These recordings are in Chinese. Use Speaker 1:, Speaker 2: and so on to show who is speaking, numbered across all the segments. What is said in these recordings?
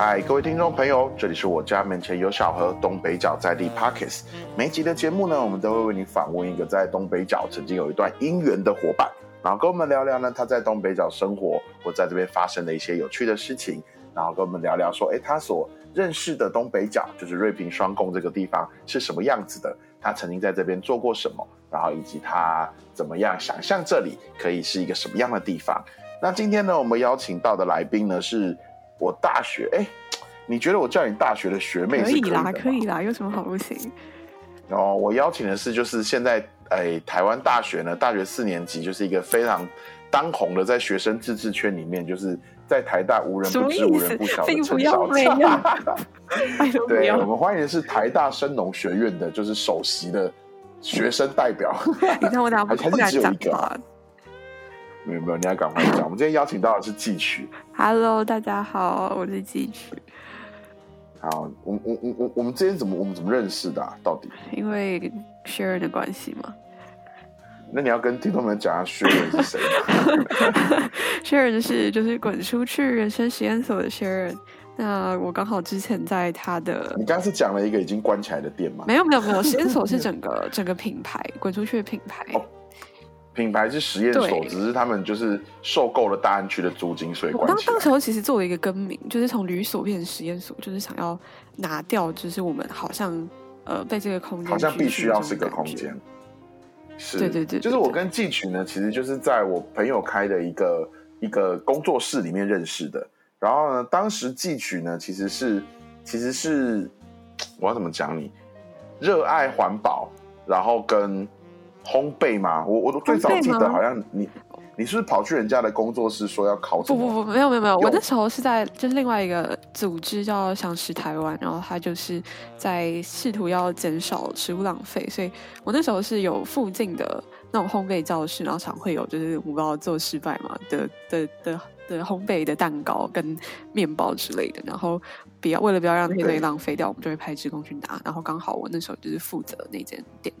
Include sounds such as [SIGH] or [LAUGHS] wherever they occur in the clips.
Speaker 1: 嗨，各位听众朋友，这里是我家门前有小河东北角在地 Parkes。每集的节目呢，我们都会为你访问一个在东北角曾经有一段姻缘的伙伴，然后跟我们聊聊呢他在东北角生活或在这边发生的一些有趣的事情，然后跟我们聊聊说，哎，他所认识的东北角，就是瑞平双贡这个地方是什么样子的？他曾经在这边做过什么？然后以及他怎么样想象这里可以是一个什么样的地方？那今天呢，我们邀请到的来宾呢是。我大学哎，你觉得我叫你大学的学妹可以
Speaker 2: 啦，可以啦，有什么好不行？
Speaker 1: 哦，我邀请的是就是现在哎，台湾大学呢，大学四年级就是一个非常当红的，在学生自治圈里面，就是在台大无人不知、无人不晓的陈小姐。对，我们欢迎的是台大生农学院的，就是首席的学生代表。[LAUGHS]
Speaker 2: 你看我打 [LAUGHS] 不敢讲话。
Speaker 1: 没有没有，你要赶快讲。我们今天邀请到的是季曲。
Speaker 2: Hello，大家好，我是季曲。
Speaker 1: 好，我我我我我们之前怎么我们怎么认识的？到底？
Speaker 2: 因为 Sharon 的关系吗？
Speaker 1: 那你要跟听众们讲下 Sharon 是谁？[LAUGHS]
Speaker 2: Sharon 是就是滚出去人生实验所的 Sharon。那我刚好之前在他的……
Speaker 1: 你刚是讲了一个已经关起来的店吗？
Speaker 2: 没有没有没有，实验所是整个整个品牌滚出去的品牌。
Speaker 1: 品牌是实验所，只是他们就是受够了大安区的租金，所以关
Speaker 2: 当当时候其实作为一个更名，就是从旅所变成实验所，就是想要拿掉，就是我们好像呃被这个空间
Speaker 1: 好像必须要是个空间。是，
Speaker 2: 对对对，
Speaker 1: 就是我跟季曲呢，其实就是在我朋友开的一个一个工作室里面认识的。然后呢，当时季曲呢，其实是其实是 [TSK] 我要怎么讲你，热爱环保，然后跟。烘焙吗？我我都最早记得好像你你是不是跑去人家的工作室说要考？
Speaker 2: 不不不，没有没有没有，我那时候是在就是另外一个组织叫想食台湾，然后他就是在试图要减少食物浪费，所以我那时候是有附近的那种烘焙教室，然后常会有就是我要做失败嘛的的的的烘焙的蛋糕跟面包之类的，然后不要为了不要让那些东西浪费掉，我们就会派职工去拿，然后刚好我那时候就是负责那间店。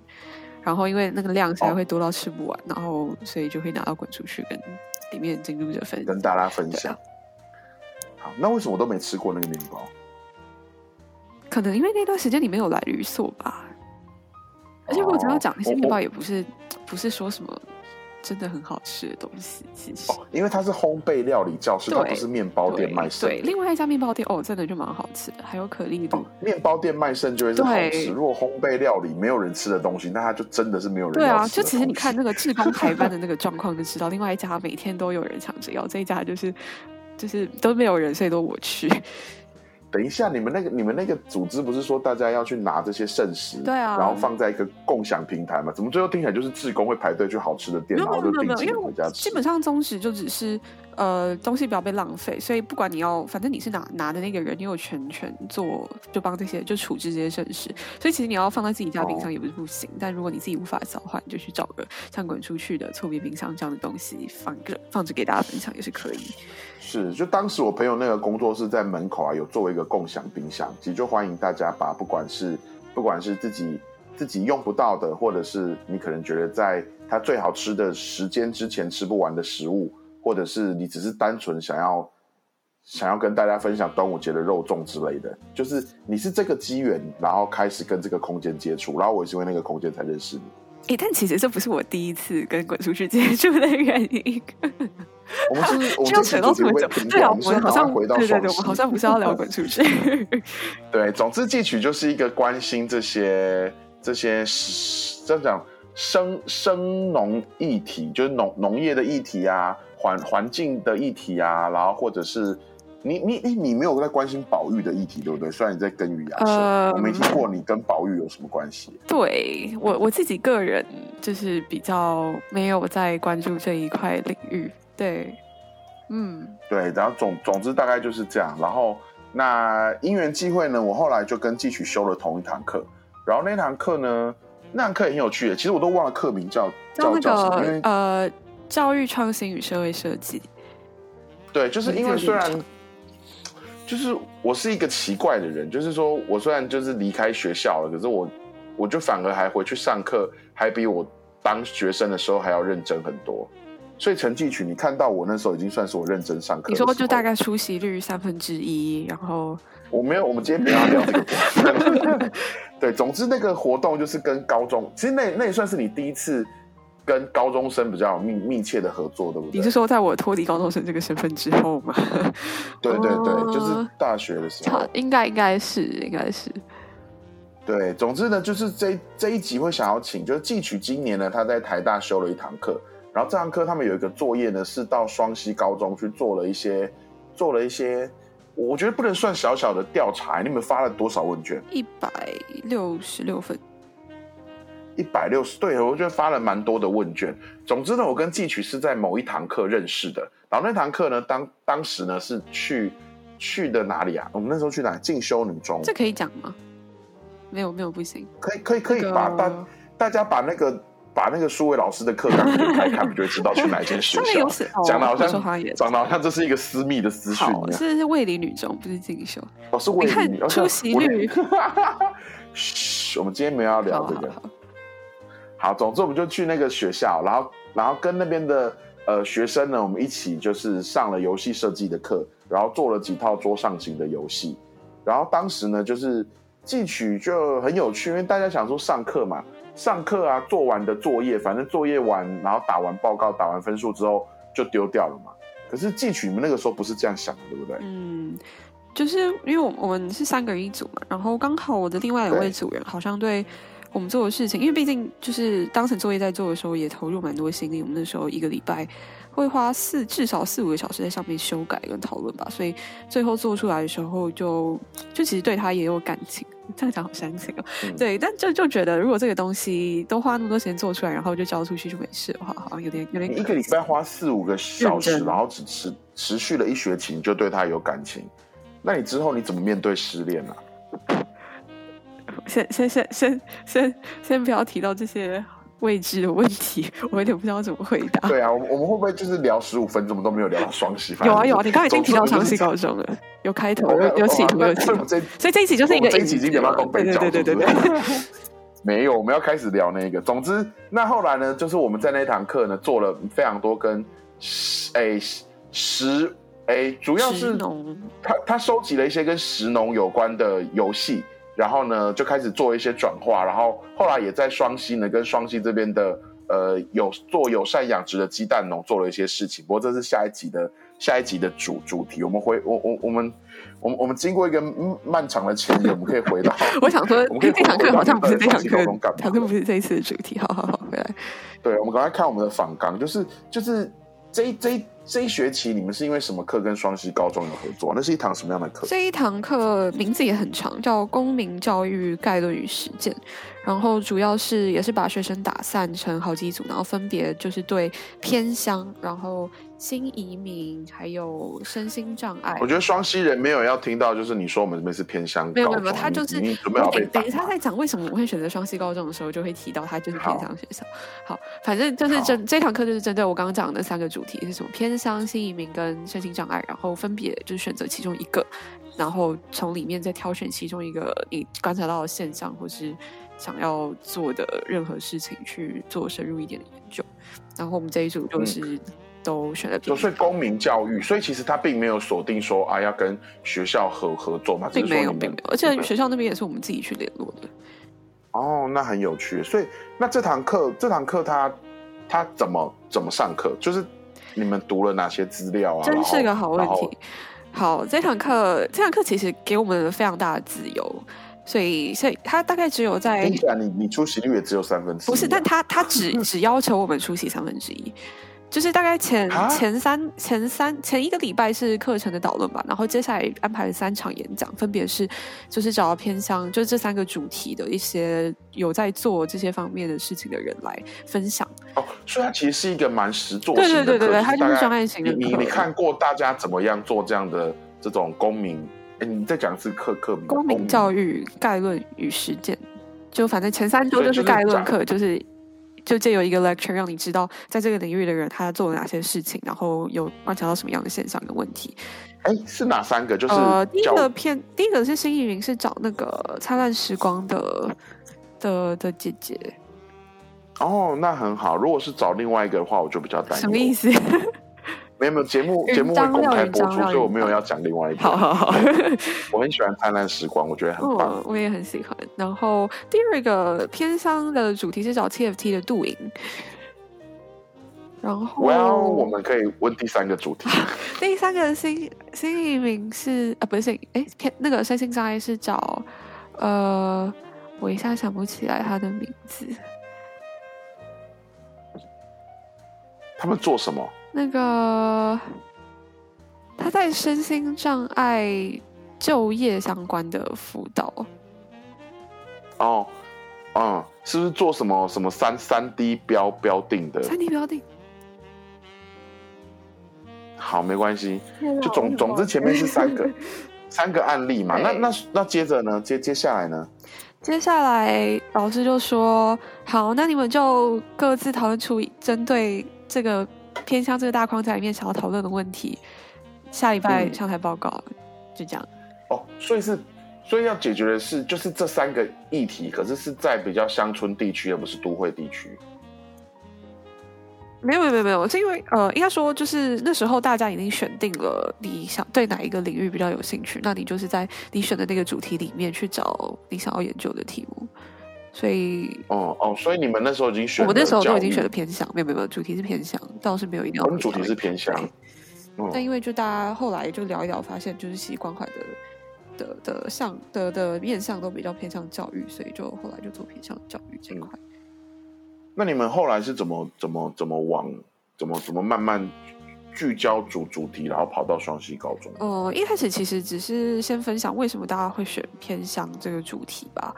Speaker 2: 然后因为那个量才会多到吃不完，然后所以就会拿到滚出去跟里面进入者分
Speaker 1: 跟大家分享。好，那为什么我都没吃过那个面包？
Speaker 2: 可能因为那段时间你没有来旅所吧。而且我只要讲那些面包也不是不是说什么。真的很好吃的东西，其实哦，
Speaker 1: 因为它是烘焙料理教室，它不是面包店卖剩。
Speaker 2: 对，另外一家面包店哦，真的就蛮好吃的，还有可丽露。
Speaker 1: 面包店卖剩就会是好吃，如果烘焙料理没有人吃的东西，那它就真的是没有人。
Speaker 2: 对啊，就其实你看那个志工排班的那个状况就知道，另外一家每天都有人抢着要，这一家就是就是都没有人，所以都我去。
Speaker 1: 等一下，你们那个你们那个组织不是说大家要去拿这些剩食，
Speaker 2: 对啊，
Speaker 1: 然后放在一个共享平台嘛？怎么最后听起来就是志工会排队去好吃的店，然后就订起回家吃？
Speaker 2: 基本上宗旨就只是呃东西不要被浪费，所以不管你要，反正你是拿拿的那个人，你有全权做，就帮这些就处置这些剩食。所以其实你要放在自己家冰箱也不是不行，但如果你自己无法交换，就去找个像滚出去的错别冰箱这样的东西放个放着给大家分享也是可以。
Speaker 1: 是，就当时我朋友那个工作室在门口啊，有作为一个共享冰箱，其实就欢迎大家把不管是不管是自己自己用不到的，或者是你可能觉得在它最好吃的时间之前吃不完的食物，或者是你只是单纯想要想要跟大家分享端午节的肉粽之类的，就是你是这个机缘，然后开始跟这个空间接触，然后我也是因为那个空间才认识你。
Speaker 2: 哎，但其实这不是我第一次跟滚出去接触的原因。[LAUGHS]
Speaker 1: 我们是，我们
Speaker 2: 扯到这么久，对啊，我们好像
Speaker 1: 回到对
Speaker 2: 对对，我们好像不是要聊滚出去。[LAUGHS]
Speaker 1: 对，总之记取就是一个关心这些这些这样讲生生农议题，就是农农业的议题啊，环环境的议题啊，然后或者是你你你你没有在关心宝玉的议题，对不对？虽然你在耕耘牙生，我没听过你跟宝玉有什么关系。
Speaker 2: 对我我自己个人就是比较没有在关注这一块领域。对，嗯，
Speaker 1: 对，然后总总之大概就是这样。然后那因缘际会呢，我后来就跟继曲修了同一堂课。然后那堂课呢，那堂课也很有趣的。其实我都忘了课名叫
Speaker 2: 叫那个呃，教育创新与社会设计。
Speaker 1: 对，就是因为虽然就是我是一个奇怪的人，就是说我虽然就是离开学校了，可是我我就反而还回去上课，还比我当学生的时候还要认真很多。所以成绩曲，你看到我那时候已经算是我认真上课。
Speaker 2: 你说就大概出席率三分之一，然后
Speaker 1: 我没有，我们今天不要聊这个。[LAUGHS] 对，总之那个活动就是跟高中，其实那那也算是你第一次跟高中生比较密密切的合作，对不对？
Speaker 2: 你是说在我脱离高中生这个身份之后吗？[LAUGHS]
Speaker 1: 对对对，就是大学的时候。
Speaker 2: 应该应该是应该是。
Speaker 1: 对，总之呢，就是这这一集会想要请，就是季取今年呢，他在台大修了一堂课，然后这堂课他们有一个作业呢，是到双溪高中去做了一些，做了一些，我觉得不能算小小的调查，你们发了多少问卷？
Speaker 2: 一百六十六份，
Speaker 1: 一百六十，对，我觉得发了蛮多的问卷。总之呢，我跟季曲是在某一堂课认识的，然后那堂课呢，当当时呢是去去的哪里啊？我们那时候去哪？进修女中，
Speaker 2: 这可以讲吗？没有没有不行，
Speaker 1: 可以可以可以把大大家把那个把那个数位老师的课纲开看，不就会知道去哪一间学校？讲的好像讲的好像这是一个私密的资讯。
Speaker 2: 是是卫理女中，不是进修。
Speaker 1: 哦，是卫理
Speaker 2: 女出席率。[LAUGHS]
Speaker 1: 嘘，我们今天没有要聊这个。好，总之我们就去那个学校，然后然后跟那边的呃学生呢，我们一起就是上了游戏设计的课，然后做了几套桌上型的游戏，然后当时呢就是。进取就很有趣，因为大家想说上课嘛，上课啊，做完的作业，反正作业完，然后打完报告，打完分数之后就丢掉了嘛。可是进取你们那个时候不是这样想的，对不对？
Speaker 2: 嗯，就是因为我我们是三个人一组嘛，然后刚好我的另外两位组员好像对我们做的事情，因为毕竟就是当成作业在做的时候，也投入蛮多心力。我们那时候一个礼拜。会花四至少四五个小时在上面修改跟讨论吧，所以最后做出来的时候，就就其实对他也有感情。这样讲好煽情哦，对，但就就觉得如果这个东西都花那么多时间做出来，然后就交出去就没事的话，好像有点有点。
Speaker 1: 一个礼拜花四五个小时，然后只持持续了一学期，你就对他有感情，那你之后你怎么面对失恋呢？
Speaker 2: 先先先先先先不要提到这些。未知的问题，我有点不知道怎么回答。
Speaker 1: 对啊，我们我们会不会就是聊十五分钟都没有聊到双喜？
Speaker 2: 有啊有啊，你刚才已经提到双喜高中了，有开头，有有起头，有起图。所以这一集就是一个
Speaker 1: 这一集已经聊到东北角，
Speaker 2: 对对对对对。[LAUGHS]
Speaker 1: 没有，我们要开始聊那个。总之，那后来呢，就是我们在那堂课呢做了非常多跟石诶石诶，主要是他他收集了一些跟石农有关的游戏。然后呢，就开始做一些转化，然后后来也在双溪呢，跟双溪这边的呃有做友善养殖的鸡蛋农做了一些事情。不过这是下一集的下一集的主主题。我们回我我我们我们我们经过一个漫长的前夜，我们可以回到。[LAUGHS]
Speaker 2: 我想说，我们这堂课好像不是这堂课，好像不是这一次的主题。好好好，回来。
Speaker 1: 对，我们刚才看我们的访纲，就是就是这一这。这一学期你们是因为什么课跟双溪高中有合作？那是一堂什么样的课？
Speaker 2: 这一堂课名字也很长，叫《公民教育概论与实践》。然后主要是也是把学生打散成好几组，然后分别就是对偏乡，然后新移民，还有身心障碍。
Speaker 1: 我觉得双溪人没有要听到，就是你说我们这边是偏乡，
Speaker 2: 没有没有，他就是准备等他在讲为什么我会选择双溪高中的时候，就会提到他就是偏乡学校。好，反正就是针这堂课就是针对我刚刚讲的三个主题是什么偏乡、新移民跟身心障碍，然后分别就是选择其中一个，然后从里面再挑选其中一个你观察到的现象或是。想要做的任何事情去做深入一点的研究，然后我们这一组就是都选了，
Speaker 1: 所以公民教育，所以其实他并没有锁定说啊要跟学校合合作嘛，
Speaker 2: 并没有，并没有，而且学校那边也是我们自己去联络的。
Speaker 1: 哦，那很有趣。所以那这堂课，这堂课他他怎么怎么上课？就是你们读了哪些资料啊？
Speaker 2: 真是个好问题。好，这堂课这堂课其实给我们非常大的自由。所以，所以他大概只有在，
Speaker 1: 你你出席率也只有三分之一，
Speaker 2: 不是，但他他只 [LAUGHS] 只要求我们出席三分之一。就是大概前前三前三前一个礼拜是课程的导论吧，然后接下来安排了三场演讲，分别是就是找到偏向就是这三个主题的一些有在做这些方面的事情的人来分享。
Speaker 1: 哦，所以它其实是一个蛮实做
Speaker 2: 型的对对对对对，
Speaker 1: 它
Speaker 2: 就是专案型的。
Speaker 1: 你你看过大家怎么样做这样的这种公民？哎，你再讲一次课课名？
Speaker 2: 公民教育概论与实践，就反正前三周就是概论课，就是就借由一个 lecture 让你知道在这个领域的人他做了哪些事情，然后有观察到什么样的现象跟问题。
Speaker 1: 哎，是哪三个？就是
Speaker 2: 呃，第一个片，第一个是新移民，是找那个灿烂时光的的的姐姐。
Speaker 1: 哦，那很好。如果是找另外一个的话，我就比较担心。
Speaker 2: 什么意思？[LAUGHS]
Speaker 1: 没有没有，节目节目会公开播出，所以我没有要讲另外一个。
Speaker 2: 好好好，[LAUGHS]
Speaker 1: 我很喜欢灿烂时光，我觉得很棒。
Speaker 2: 我也很喜欢。然后第二个偏乡的主题是找 TFT 的杜莹。然后
Speaker 1: ，Well，我们可以问第三个主题。[LAUGHS]
Speaker 2: 第三个新新移民是啊，不是哎，那个身心障碍是找呃，我一下想不起来他的名字。
Speaker 1: 他们做什么？
Speaker 2: 那个他在身心障碍就业相关的辅导。
Speaker 1: 哦，嗯，是不是做什么什么三三 D 标标定的？
Speaker 2: 三 D 标定。
Speaker 1: 好，没关系。就总总之前面是三个 [LAUGHS] 三个案例嘛。那那那接着呢？接接下来呢？
Speaker 2: 接下来老师就说：“好，那你们就各自讨论出针对。”这个偏向这个大框架里面想要讨论的问题，下礼拜上台报告，就这样。
Speaker 1: 哦，所以是，所以要解决的是，就是这三个议题，可是是在比较乡村地区，而不是都会地区。
Speaker 2: 没有没有没有，是因为呃，应该说就是那时候大家已经选定了你想对哪一个领域比较有兴趣，那你就是在你选的那个主题里面去找你想要研究的题目。所以
Speaker 1: 哦哦，所以你们那时候已经选，
Speaker 2: 我们那时候都已经选了偏向，没有没有主题是偏向，倒是没有一定要。
Speaker 1: 我们主题是偏向，
Speaker 2: 但因为就大家后来就聊一聊，发现就是习关怀的的的向的的面向都比较偏向教育，所以就后来就做偏向教育这一块。
Speaker 1: 那你们后来是怎么怎么怎么往怎么怎么慢慢聚焦主主题，然后跑到双溪高中？
Speaker 2: 哦，一开始其实只是先分享为什么大家会选偏向这个主题吧。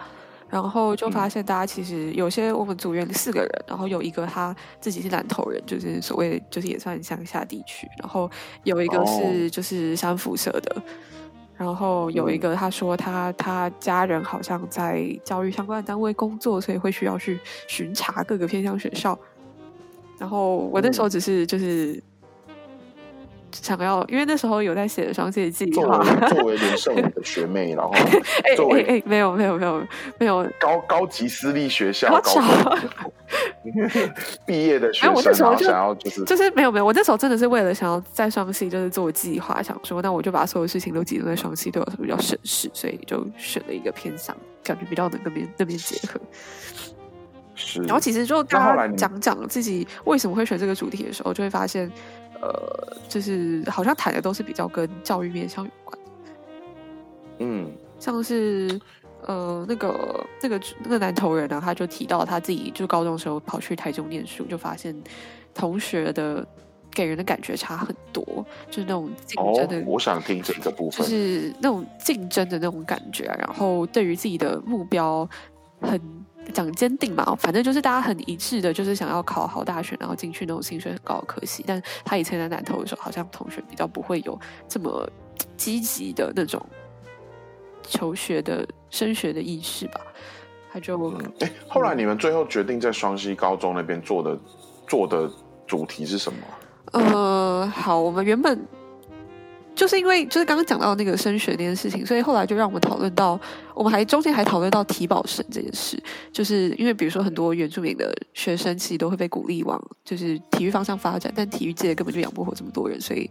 Speaker 2: 然后就发现，大家其实有些我们组员四个人，然后有一个他自己是南投人，就是所谓就是也算乡下地区。然后有一个是就是山辐射的，然后有一个他说他他家人好像在教育相关的单位工作，所以会需要去巡查各个偏向学校。然后我那时候只是就是。想要，因为那时候有在写双写计
Speaker 1: 划。作为 [LAUGHS] 作为连胜的学妹，然后 [LAUGHS] 作为
Speaker 2: 哎没有没有没有没有
Speaker 1: 高高级私立学校高毕业的学生，然后想要就是
Speaker 2: 就是没有没有，我那时候真的是为了想要在双系就是做计划，想说那我就把所有事情都集中在双系，对我比较省事，所以就选了一个偏向，感觉比较能跟边那边结合。
Speaker 1: 是，
Speaker 2: 然后其实就大家讲讲自己为什么会选这个主题的时候，就会发现。呃，就是好像谈的都是比较跟教育面向有关的，
Speaker 1: 嗯，
Speaker 2: 像是呃那个那个那个男头人呢，他就提到他自己就高中的时候跑去台中念书，就发现同学的给人的感觉差很多，就是那种竞争的。
Speaker 1: 我想听整个部
Speaker 2: 分，就是那种竞争的那种感觉，然后对于自己的目标很。讲坚定嘛，反正就是大家很一致的，就是想要考好大学，然后进去那种薪水很高的科系。但他以前在南投的时候，好像同学比较不会有这么积极的那种求学的升学的意识吧。他就
Speaker 1: 哎，后来你们最后决定在双溪高中那边做的做的主题是什么？
Speaker 2: 呃，好，我们原本。就是因为就是刚刚讲到那个升学那件事情，所以后来就让我们讨论到，我们还中间还讨论到体保生这件事。就是因为比如说很多原住民的学生其实都会被鼓励往就是体育方向发展，但体育界根本就养不活这么多人，所以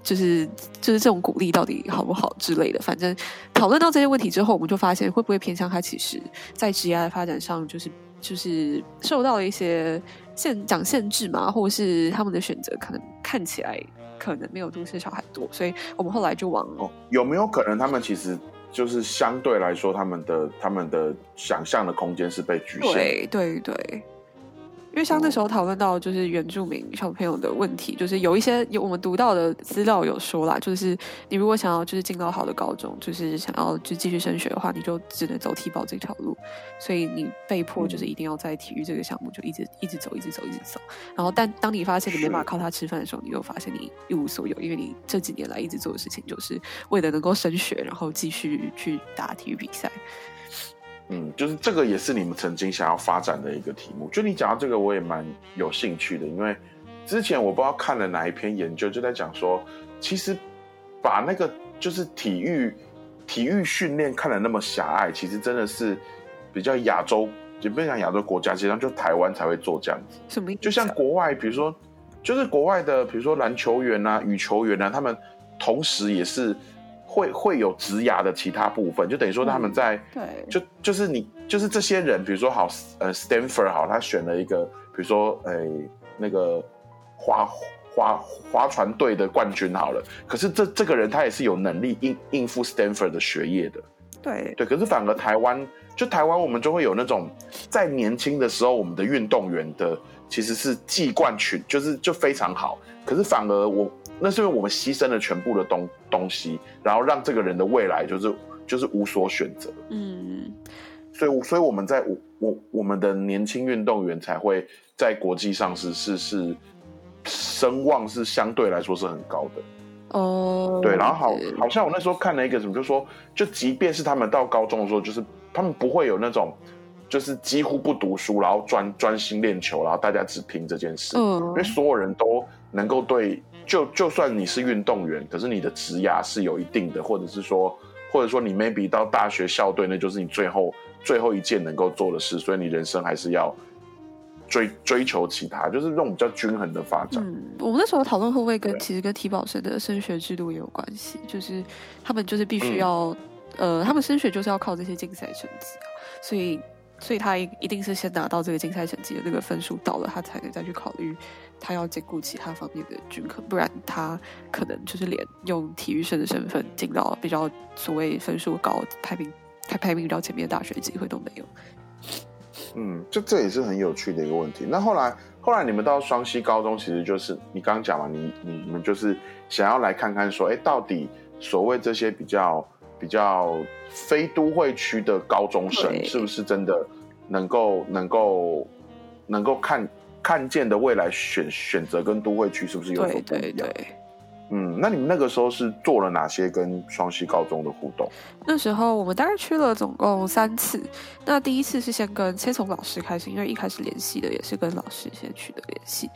Speaker 2: 就是就是这种鼓励到底好不好之类的。反正讨论到这些问题之后，我们就发现会不会偏向他其实在职业的发展上，就是就是受到了一些限讲限制嘛，或者是他们的选择可能看起来。可能没有都市小孩多，所以我们后来就往
Speaker 1: 哦，有没有可能他们其实就是相对来说，他们的他们的想象的空间是被局限？
Speaker 2: 对对对。因为像那时候讨论到就是原住民小朋友的问题，就是有一些有我们读到的资料有说啦，就是你如果想要就是进到好的高中，就是想要就继续升学的话，你就只能走体保这条路，所以你被迫就是一定要在体育这个项目就一直一直走，一直走，一直走。然后，但当你发现你没办法靠它吃饭的时候，你又发现你一无所有，因为你这几年来一直做的事情就是为了能够升学，然后继续去打体育比赛。
Speaker 1: 嗯，就是这个也是你们曾经想要发展的一个题目。就你讲到这个，我也蛮有兴趣的，因为之前我不知道看了哪一篇研究，就在讲说，其实把那个就是体育体育训练看得那么狭隘，其实真的是比较亚洲就不讲亚洲国家，实际上就台湾才会做这样子。
Speaker 2: 什么意思？
Speaker 1: 就像国外，比如说，就是国外的，比如说篮球员啊、羽球员啊，他们同时也是会会有职涯的其他部分，就等于说他们在
Speaker 2: 对，
Speaker 1: 就就是你就是这些人，比如说好呃，Stanford 好，他选了一个，比如说呃那个划划划船队的冠军好了，可是这这个人他也是有能力应应付 Stanford 的学业的，
Speaker 2: 对。
Speaker 1: 对，可是反而台湾就台湾我们就会有那种在年轻的时候，我们的运动员的其实是季冠群，就是就非常好，可是反而我那是因为我们牺牲了全部的东东西，然后让这个人的未来就是就是无所选择。
Speaker 2: 嗯，
Speaker 1: 所以，所以我们在我我我们的年轻运动员才会在国际上是是是声望是相对来说是很高的。
Speaker 2: 哦，
Speaker 1: 对，然后好好像我那时候看了一个什么，就说就即便是他们到高中的时候，就是他们不会有那种就是几乎不读书，然后专专心练球，然后大家只拼这件事，
Speaker 2: 嗯
Speaker 1: 因为所有人都能够对，就就算你是运动员，可是你的职涯是有一定的，或者是说，或者说你 maybe 到大学校队，那就是你最后最后一件能够做的事，所以你人生还是要追追求其他，就是那种比较均衡的发展。
Speaker 2: 嗯，我们那时候讨论会不会跟其实跟体保生的升学制度也有关系，就是他们就是必须
Speaker 1: 嗯
Speaker 2: 要，呃，他们升学就是要靠这些竞赛成绩啊，所以所以他一一定是先拿到这个竞赛成绩的那个分数到了，他才能再去考虑他要兼顾其他方面的均衡，不然他可能就是连用体育生的身份进到比较所谓分数高、排名排排名比较前面的大学机会都没有。
Speaker 1: 嗯，就这也是很有趣的一个问题。那后来，后来你们到双溪高中，其实就是你刚刚讲嘛，你你你们就是想要来看看说，哎，到底所谓这些比较比较非都会区的高中生，是不是真的能够能够能够看看见的未来选选择跟都会区是不是有所不一样？
Speaker 2: 对对。
Speaker 1: 嗯，那你们那个时候是做了哪些跟双溪高中的互动？
Speaker 2: 那时候我们大概去了总共三次。那第一次是先跟先从老师开始，因为一开始联系的也是跟老师先取得联系，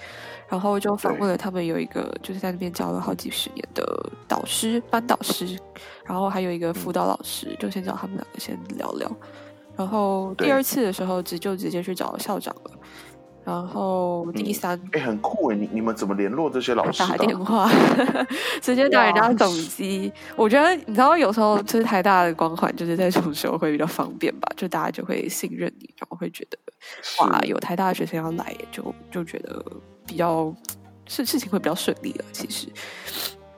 Speaker 2: 然后就访问了他们有一个就是在那边教了好几十年的导师班导师，然后还有一个辅导老师，就先找他们两个先聊聊。然后第二次的时候，直就直接去找校长了。然后第三
Speaker 1: 哎，很酷哎，你你们怎么联络这些老师的？
Speaker 2: 打电话，[LAUGHS] 直接打人家总机。我觉得你知道，有时候就是台大的光环，就是在这种时候会比较方便吧，就大家就会信任你，然后会觉得哇，有台大的学生要来，就就觉得比较事事情会比较顺利了。其实，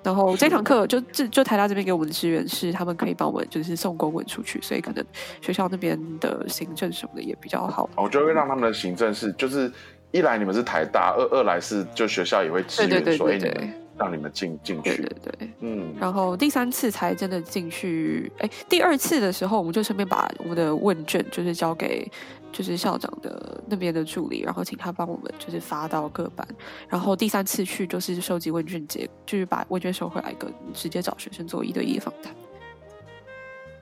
Speaker 2: 然后这堂课就就就台大这边给我们的支援是，他们可以帮我们就是送公文出去，所以可能学校那边的行政什么的也比较好。
Speaker 1: 我就会让他们的行政是，就是一来你们是台大，二二来是就学校也会支
Speaker 2: 对对
Speaker 1: 援说，哎，
Speaker 2: 对对对
Speaker 1: 你们让你们进进
Speaker 2: 对
Speaker 1: 去
Speaker 2: 对。对。
Speaker 1: 嗯，
Speaker 2: 然后第三次才真的进去，哎，第二次的时候，我们就顺便把我们的问卷就是交给就是校长的那边的助理，然后请他帮我们就是发到各班。然后第三次去就是收集问卷结，就是把问卷收回来，跟直接找学生做一对一的访谈。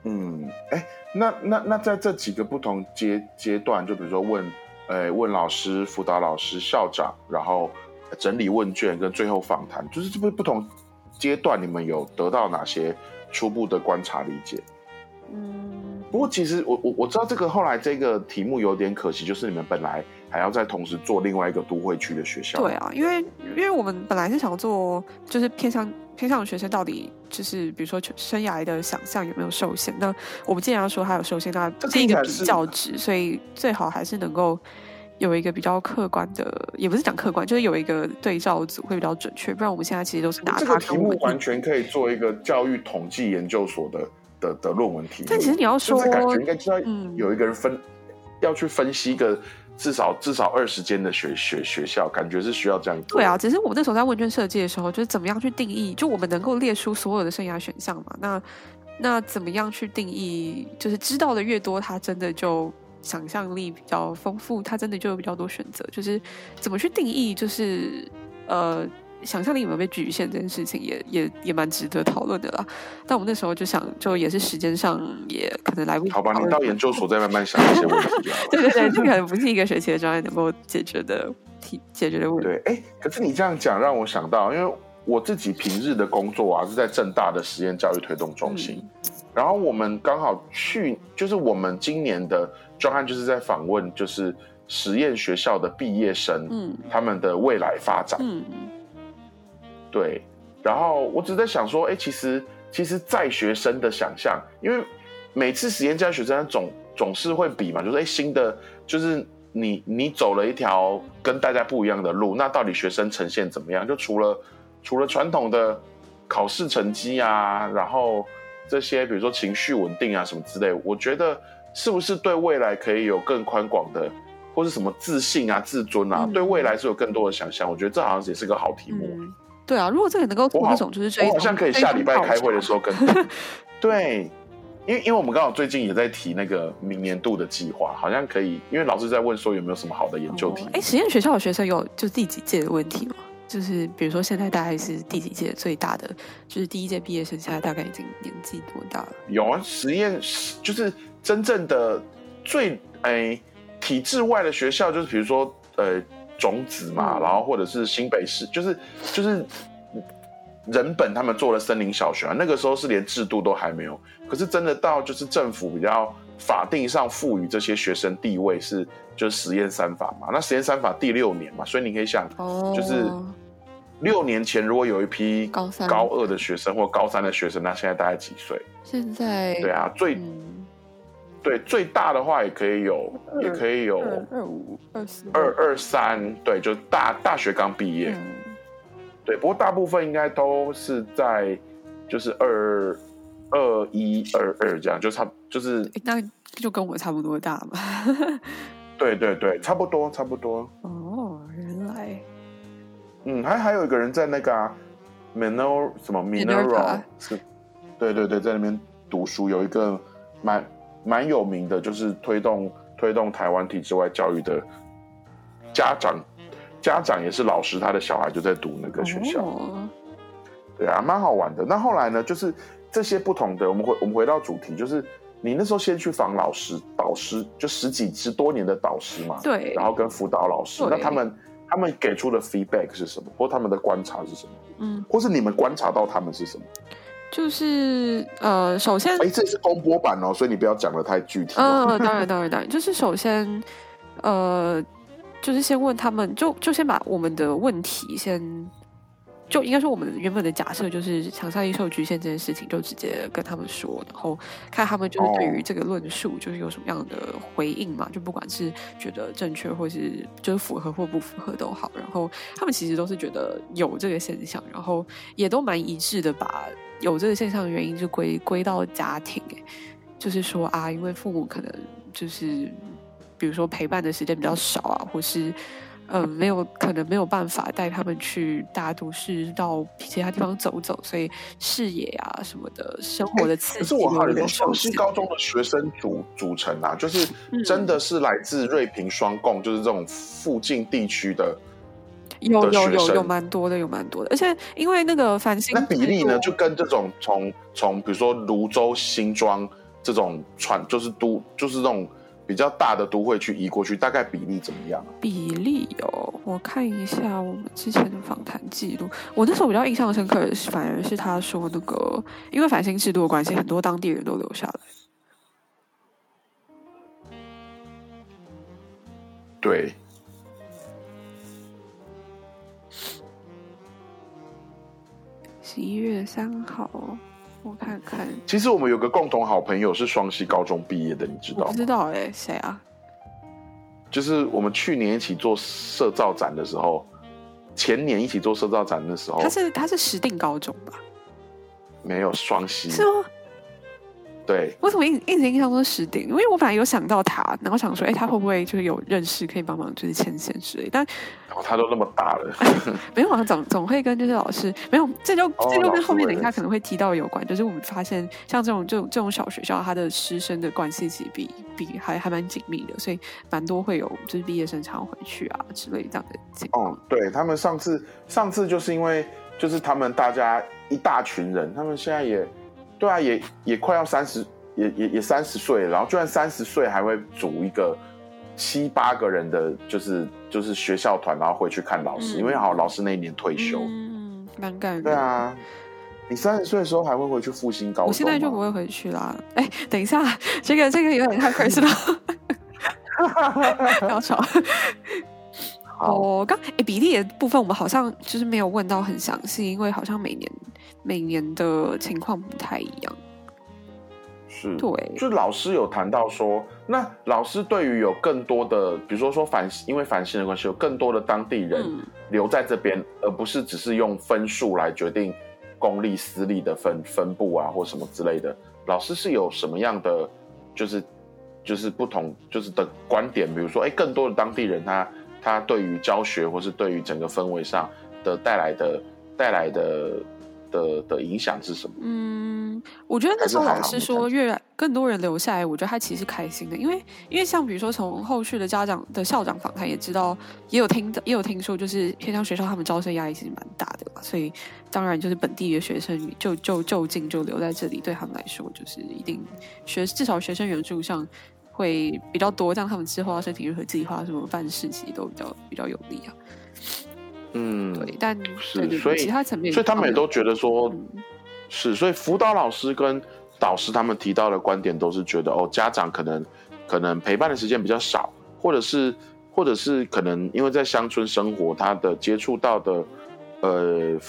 Speaker 1: 嗯，哎，那那那在这几个不同阶阶段，就比如说问，呃，问老师、辅导老师、校长，然后整理问卷跟最后访谈，就是这不不同阶段，你们有得到哪些初步的观察理解？
Speaker 2: 嗯，
Speaker 1: 不过其实我我我知道这个后来这个题目有点可惜，就是你们本来还要再同时做另外一个都会区的学校。
Speaker 2: 对啊，因为因为我们本来是想做，就是偏向偏向学生到底就是比如说生涯的想象有没有受限？那我们既然要说它有受限，那
Speaker 1: 这
Speaker 2: 是一个比较值，所以最好还是能够有一个比较客观的，也不是讲客观，就是有一个对照组会比较准确。不然我们现在其实都是拿
Speaker 1: 这个题目完全可以做一个教育统计研究所的的的论文题目。
Speaker 2: 但其实你要说
Speaker 1: 就是感觉应该知道
Speaker 2: 嗯
Speaker 1: 有一个人分、要去分析一个至少至少二十间的学学学校，感觉是需要这样。
Speaker 2: 对啊，只是我们那时候在问卷设计的时候，就是怎么样去定义，就我们能够列出所有的生涯选项嘛？那那怎么样去定义？就是知道的越多，他真的就想象力比较丰富，他真的就有比较多选择。就是怎么去定义，就是呃。想象力有没有被局限这件事情也也也蛮值得讨论的啦。但我们那时候就想，就也是时间上也可能来不及。
Speaker 1: 好吧，你到研究所再慢慢想一些问题。[LAUGHS]
Speaker 2: 对对对，这可能不是一个学期的专业能够解决的题解决的问题。
Speaker 1: 对，哎，可是你这样讲让我想到，因为我自己平日的工作啊是在正大的实验教育推动中心，然后我们刚好去，就是我们今年的专案就是在访问，就是实验学校的毕业生，嗯，他们的未来发展，嗯，对。然后我只在想说，哎，其实其实在学生的想象，因为每次实验家学生总总是会比嘛，就是哎新的，就是你你走了一条跟大家不一样的路，那到底学生呈现怎么样？就除了除了传统的考试成绩啊，然后。这些比如说情绪稳定啊什么之类，我觉得是不是对未来可以有更宽广的，或是什么自信啊、自尊啊，对未来是有更多的想象。我觉得这好像也是个好题目。
Speaker 2: 对啊，如果这个能够那种就是
Speaker 1: 我好像可以下礼拜开会的时候跟 [LAUGHS] 对，因为因为我们刚好最近也在提那个明年度的计划，好像可以，因为老师在问说有没有什么好的研究题。
Speaker 2: 哎，实验学校的学生有就第几届的问题吗？就是比如说，现在大概是第几届最大的？就是第一届毕业生，现在大概已经年纪多大了？
Speaker 1: 有啊，实验就是真正的最哎体制外的学校，就是比如说呃种子嘛，然后或者是新北市，就是就是人本他们做了森林小学啊，那个时候是连制度都还没有。可是真的到就是政府比较法定上赋予这些学生地位是就是实验三法嘛，那实验三法第六年嘛，所以你可以想，哦就是。六年前，如果有一批
Speaker 2: 高三、
Speaker 1: 高二的学生或高三的学生，那现在大概几岁？
Speaker 2: 现在
Speaker 1: 对啊，最对最大的话也可以有，也可以有
Speaker 2: 二五、二四、
Speaker 1: 二二三，对，就大大学刚毕业。对，不过大部分应该都是在就是二二一、二二这样，就差就是
Speaker 2: 那就跟我差不多大嘛。[LAUGHS]
Speaker 1: 对对对，差不多差不多。
Speaker 2: 哦，原来。
Speaker 1: 嗯，还还有一个人在那个 m i n o r 什么 Mineral 是，对对对，在那边读书，有一个蛮蛮有名的，就是推动推动台湾体制外教育的家长，家长也是老师，他的小孩就在读那个学校，对啊，蛮好玩的。那后来呢，就是这些不同的，我们回我们回到主题，就是你那时候先去访老师、导师，就十几十多年的导师嘛，
Speaker 2: 对，
Speaker 1: 然后跟辅导老师，那他们。他们给出的 feedback 是什么，或他们的观察是什么？嗯，或是你们观察到他们是什么？
Speaker 2: 就是呃，首先，
Speaker 1: 哎，这是公播版哦，所以你不要讲的太具体。
Speaker 2: 嗯，当然，当然，当然，就是首先，呃，就是先问他们，就就先把我们的问题先。就应该说，我们原本的假设就是强效力受局限这件事情，就直接跟他们说，然后看他们就是对于这个论述就是有什么样的回应嘛。就不管是觉得正确，或是就是符合或不符合都好，然后他们其实都是觉得有这个现象，然后也都蛮一致的，把有这个现象的原因就归归到家庭。哎，就是说啊，因为父母可能就是比如说陪伴的时间比较少啊，或是。嗯，没有可能没有办法带他们去大都市到其他地方走走，所以视野啊什么的，生活的刺激。可
Speaker 1: 是我好像双溪高中的学生组组成啊，就是真的是来自瑞平双贡，就是这种附近地区的，
Speaker 2: 有有有有蛮多的，有蛮多的。而且因为那个繁星，
Speaker 1: 那比例呢，就跟这种从从比如说泸州新庄这种传，就是都就是这种。比较大的都会去移过去，大概比例怎么样？
Speaker 2: 比例哦，我看一下我们之前的访谈记录。我那时候比较印象深刻的是，反而是他说那个，因为繁星制度的关系，很多当地人都留下来。
Speaker 1: 对。
Speaker 2: 十一月三号。我看看，
Speaker 1: 其实我们有个共同好朋友是双溪高中毕业的，你知道吗？
Speaker 2: 不知道哎，谁啊？
Speaker 1: 就是我们去年一起做社造展的时候，前年一起做社造展的时候，
Speaker 2: 他是他是石定高中吧？
Speaker 1: 没有双溪
Speaker 2: 是吗？
Speaker 1: 对，
Speaker 2: 为什么一一直印象中是石顶？因为我本来有想到他，然后想说，哎，他会不会就是有认识可以帮忙，就是牵线之类？但
Speaker 1: 他都那么大了，[LAUGHS]
Speaker 2: 没有啊，总总会跟就是老师没有，这就这就跟后面等一下可能会提到有关。就是我们发现，像这种这种这种小学校，他的师生的关系其实比比还还蛮紧密的，所以蛮多会有就是毕业生常回去啊之类这样的情况。
Speaker 1: 哦，对他们上次上次就是因为就是他们大家一大群人，他们现在也。对啊，也也快要三十，也也也三十岁，然后就算三十岁还会组一个七八个人的，就是就是学校团，然后回去看老师，因为好老师那一年退休，
Speaker 2: 嗯，蛮感人。
Speaker 1: 对啊，你三十岁的时候还会回去复兴高中？
Speaker 2: 我现在就不会回去啦。哎，等一下，这个这个有点太 personal，[LAUGHS] 不要吵。哦，刚哎，比例的部分我们好像就是没有问到很详细，因为好像每年每年的情况不太一样。
Speaker 1: 是，
Speaker 2: 对，
Speaker 1: 就老师有谈到说，那老师对于有更多的，比如说说反，因为反省的关系，有更多的当地人留在这边，而不是只是用分数来决定公立私立的分分布啊，或什么之类的。老师是有什么样的，就是就是不同就是的观点，比如说，哎，更多的当地人他。他对于教学，或是对于整个氛围上的带来的带来的的的影响是什么？
Speaker 2: 嗯，我觉得那时候老师说越来更多人留下来，我觉得他其实开心的，因为因为像比如说从后续的家长的校长访谈也知道，也有听也有听说，就是偏向学校他们招生压力其实蛮大的嘛，所以当然就是本地的学生就就就近就留在这里，对他们来说就是一定学至少学生援助上。会比较多，这样他们之后要申请任何计划，什么办事，其实都比较比较有利啊。
Speaker 1: 嗯，
Speaker 2: 对，但
Speaker 1: 是所以
Speaker 2: 其他层面，
Speaker 1: 所以他们也都觉得说，是，所以辅导老师跟导师他们提到的观点都是觉得，哦，家长可能可能陪伴的时间比较少，或者是或者是可能因为在乡村生活，他的接触到的呃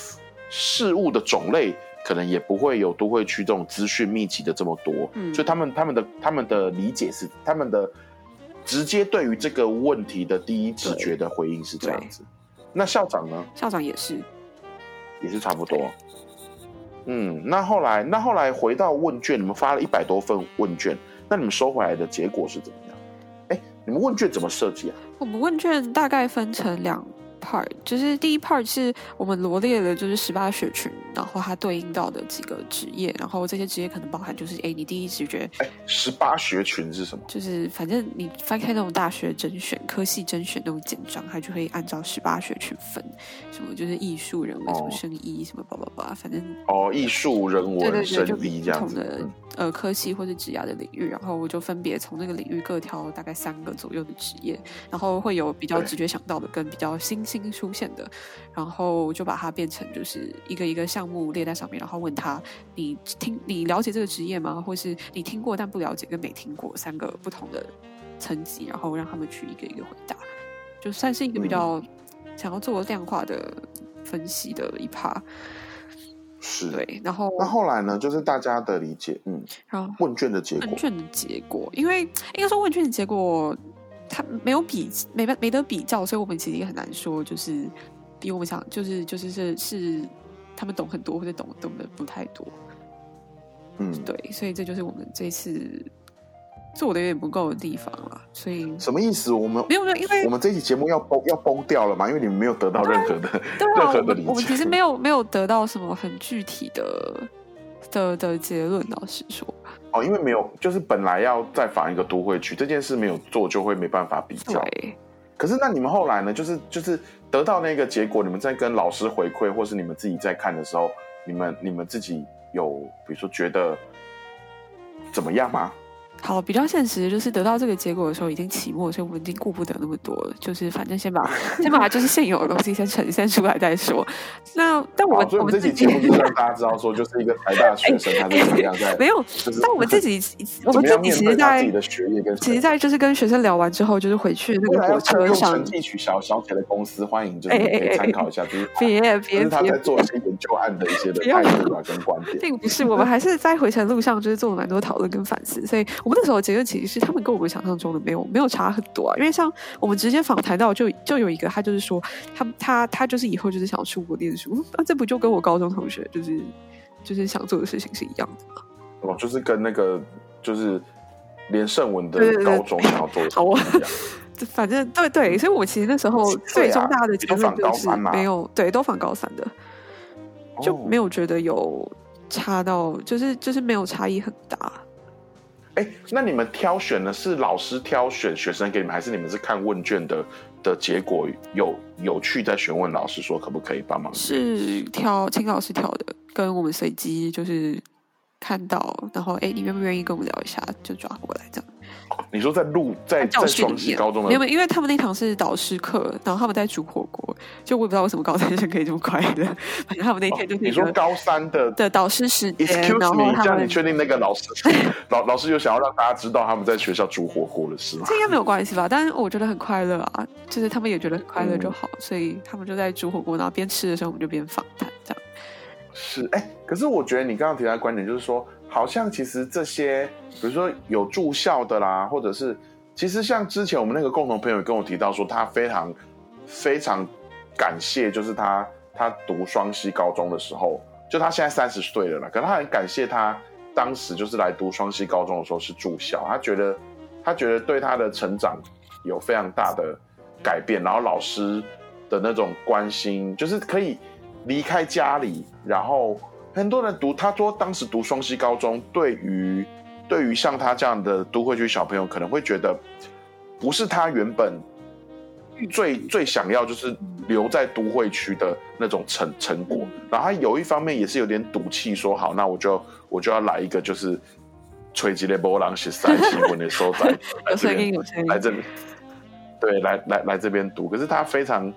Speaker 1: 事物的种类。可能也不会有都会区这种资讯密集的这么多，所以他们他们的他们的理解是他们的直接对于这个问题的第一直觉的回应是这样子。那校长呢？
Speaker 2: 校长也是，
Speaker 1: 也是差不多。嗯，那后来那后来回到问卷，你们发了一百多份问卷，那你们收回来的结果是怎么样？哎，你们问卷怎么设计啊？
Speaker 2: 我们问卷大概分成两。Part 就是第一 part 是我们罗列了就是十八学群，然后它对应到的几个职业，然后这些职业可能包含就是哎，你第一直觉
Speaker 1: 哎，十八学群是什么？
Speaker 2: 就是反正你翻开那种大学甄选、科系甄选那种简章，它就会按照十八学群分，什么就是艺术、人文、什么生医、什么叭叭叭，反正
Speaker 1: 哦，艺术、人文、生医这样
Speaker 2: 子。呃，科系或者职涯的领域，然后我就分别从那个领域各挑大概三个左右的职业，然后会有比较直觉想到的跟比较新兴出现的，然后就把它变成就是一个一个项目列在上面，然后问他你听你了解这个职业吗？或是你听过但不了解跟没听过三个不同的层级，然后让他们去一个一个回答，就算是一个比较想要做量化的分析的一趴。
Speaker 1: 是
Speaker 2: 对，然后
Speaker 1: 那后来呢？就是大家的理解，嗯，
Speaker 2: 然后
Speaker 1: 问卷的结果，
Speaker 2: 问卷的结果，因为应该说问卷的结果，它没有比没没得比较，所以我们其实也很难说，就是比我们想，就是就是是是他们懂很多或者懂懂的不太多，
Speaker 1: 嗯，
Speaker 2: 对，所以这就是我们这次。做的有点不够的地方了，所以
Speaker 1: 什么意思？我们
Speaker 2: 没有没有，因为
Speaker 1: 我们这期节目要崩要崩掉了嘛？因为你们没有得到任何的 [LAUGHS] 任何的理解。
Speaker 2: 我们其实没有没有得到什么很具体的的的结论，老实说。
Speaker 1: 哦，因为没有，就是本来要再访一个都会区这件事没有做，就会没办法比较。可是那你们后来呢？就是就是得到那个结果，你们在跟老师回馈，或是你们自己在看的时候，你们你们自己有比如说觉得怎么样吗？
Speaker 2: 好，比较现实就是得到这个结果的时候已经期末，所以我们已经顾不得那么多了。就是反正先把先把就是现有的东西先呈 [LAUGHS] 现出来再说。那但我们
Speaker 1: 我们这期节目就是让大家知道说，就是一个台大学生他是怎么样在 [LAUGHS]
Speaker 2: 没有。但我们自己我们自己其实在
Speaker 1: 自己的学业跟
Speaker 2: 其实，在就是跟学生聊完之后，就是回去那个火车上，
Speaker 1: 成绩取消小铁的公司欢迎，就是可以参考一下，就是
Speaker 2: 别别
Speaker 1: 他在做一些研究案的一些的态度啊跟观点，
Speaker 2: 并不是我们还是在回程路上就是做了蛮多讨论跟反思，所以我们那时候结论其实。是他们跟我们想象中的没有没有差很多啊，因为像我们直接访谈到就就有一个他就是说他他他就是以后就是想要出国念书，那 [LAUGHS] 这不就跟我高中同学就是就是想做的事情是一样的吗？
Speaker 1: 哦，就是跟那个就是连胜文的高中想要做的一样。[LAUGHS]
Speaker 2: 反正对对，所以我其实那时候最重大的结论就是没有对都反高三的，就没有觉得有差到就是就是没有差异很大。
Speaker 1: 哎，那你们挑选呢？是老师挑选学生给你们，还是你们是看问卷的的结果有有趣再询问老师说可不可以帮忙？
Speaker 2: 是挑请老师挑的，跟我们随机就是看到，然后哎，你愿不愿意跟我们聊一下，就抓过来这样。
Speaker 1: 你说在录在在双溪高中的，
Speaker 2: 没有，因为他们那堂是导师课，然后他们在煮火锅，就我也不知道为什么高三生可以这么快乐。[LAUGHS] 反正他们那天就
Speaker 1: 你说高三的
Speaker 2: 的导师时间
Speaker 1: ，excuse me，这样你确定那个老师 [LAUGHS] 老老师有想要让大家知道他们在学校煮火锅的事吗？
Speaker 2: 这应该没有关系吧？但是我觉得很快乐啊，就是他们也觉得很快乐就好，所以他们就在煮火锅，然后边吃的时候我们就边访谈，这样。
Speaker 1: 是哎，可是我觉得你刚刚提到的观点就是说。好像其实这些，比如说有住校的啦，或者是其实像之前我们那个共同朋友跟我提到说，他非常非常感谢，就是他他读双溪高中的时候，就他现在三十岁了啦，可能他很感谢他当时就是来读双溪高中的时候是住校，他觉得他觉得对他的成长有非常大的改变，然后老师的那种关心，就是可以离开家里，然后。很多人读，他说当时读双溪高中，对于对于像他这样的都会区小朋友，可能会觉得不是他原本最最想要，就是留在都会区的那种成成果。然后他有一方面也是有点赌气，说好，那我就我就要来一个就是吹吉列波浪是三七文的时候在 [LAUGHS] 来这边来这里，对，来来来这边读。可是他非常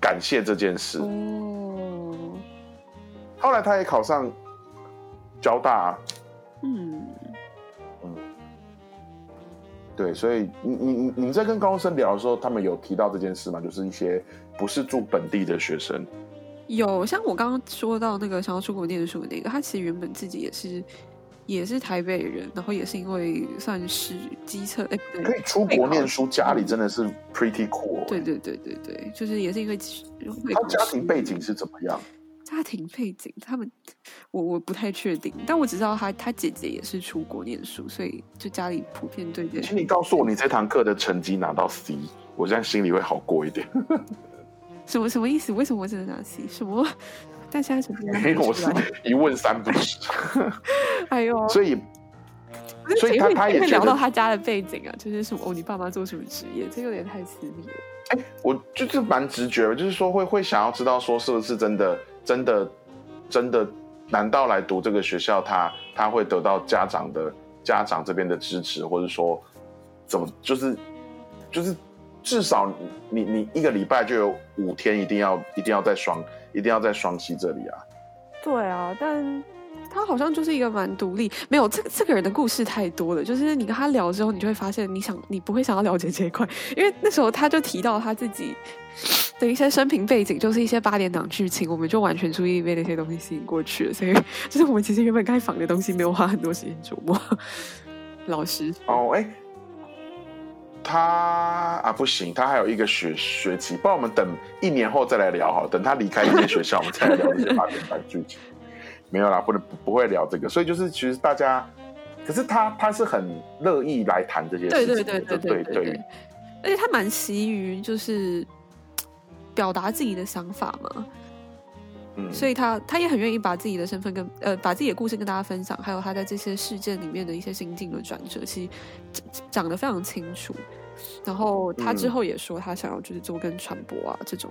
Speaker 1: 感谢这件事。后来他也考上交大，嗯。嗯，对，所以你你你你在跟高中生聊的时候，他们有提到这件事吗？就是一些不是住本地的学生，
Speaker 2: 有像我刚刚说到那个想要出国念书的那个，他其实原本自己也是也是台北人，然后也是因为算是机测，哎，
Speaker 1: 可以出国念书，家里真的是 pretty cool，
Speaker 2: 对对对对对，就是也是因为
Speaker 1: 他家庭背景是怎么样？
Speaker 2: 家庭背景，他们我我不太确定，但我只知道他他姐姐也是出国念书，所以就家里普遍对这。
Speaker 1: 请你告诉我，你这堂课的成绩拿到 C，我这样心里会好过一点。
Speaker 2: 什么什么意思？为什么我只能拿 C？什么？但现在成绩
Speaker 1: 没有，我是一问三不知。[LAUGHS]
Speaker 2: 哎呦，
Speaker 1: 所以所以他他也
Speaker 2: 聊到他家的背景啊，就是什么哦，你爸妈做什么职业？这有点太私密了。
Speaker 1: 哎，我就是蛮直觉，就是说会会想要知道说是不是真的。真的，真的，难道来读这个学校，他他会得到家长的家长这边的支持，或者说，怎么就是就是至少你你一个礼拜就有五天一定要一定要在双一定要在双溪这里啊？
Speaker 2: 对啊，但。他好像就是一个蛮独立，没有这这个人的故事太多了。就是你跟他聊之后，你就会发现，你想你不会想要了解这一块，因为那时候他就提到他自己的一些生平背景，就是一些八点档剧情，我们就完全注意被那些东西吸引过去了。所以，就是我们其实原本该仿的东西，没有花很多时间琢磨。老师
Speaker 1: 哦，哎，他啊不行，他还有一个学学期，不然我们等一年后再来聊好，等他离开这些学校，我们再来聊这些八点档剧情。没有啦，不能不会聊这个，所以就是其实大家，可是他他是很乐意来谈这些事情，对对对对对对，
Speaker 2: 而且他蛮习于就是表达自己的想法嘛，嗯，所以他他也很愿意把自己的身份跟呃把自己的故事跟大家分享，还有他在这些事件里面的一些心境的转折，其实讲的非常清楚。然后他之后也说，他想要就是做跟传播啊这种。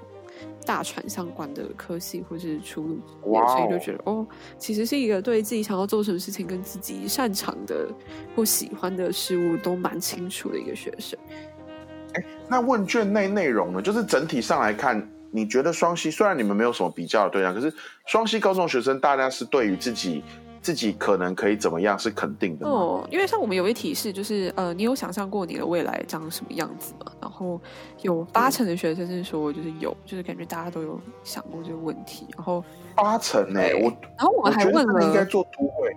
Speaker 2: 大船相关的科系或是出路，所以就觉得哦，其实是一个对自己想要做什么事情跟自己擅长的或喜欢的事物都蛮清楚的一个学生。
Speaker 1: 哎，那问卷内内容呢？就是整体上来看，你觉得双溪虽然你们没有什么比较的对象，可是双溪高中学生大家是对于自己。自己可能可以怎么样是肯定的
Speaker 2: 哦，因为像我们有一题是，就是呃，你有想象过你的未来长什么样子吗？然后有八成的学生是说，就是有，就是感觉大家都有想过这个问题。然后
Speaker 1: 八成呢，我
Speaker 2: 然后我们还问了，
Speaker 1: 应该做都会。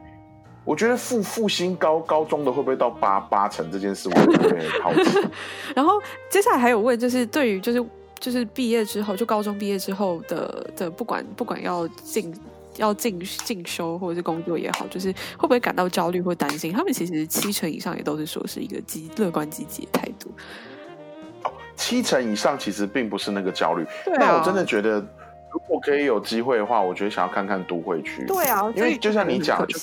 Speaker 1: 我觉得复复兴高高中的会不会到八八成这件事，我有点好奇。[LAUGHS]
Speaker 2: 然后接下来还有问，就是对于就是就是毕业之后，就高中毕业之后的的，不管不管要进。要进进修或者是工作也好，就是会不会感到焦虑或担心？他们其实七成以上也都是说是一个积乐观积极的态度。
Speaker 1: 哦，七成以上其实并不是那个焦虑。那我真的觉得，如果可以有机会的话，我觉得想要看看都会区。
Speaker 2: 对啊，
Speaker 1: 因为就像你讲，就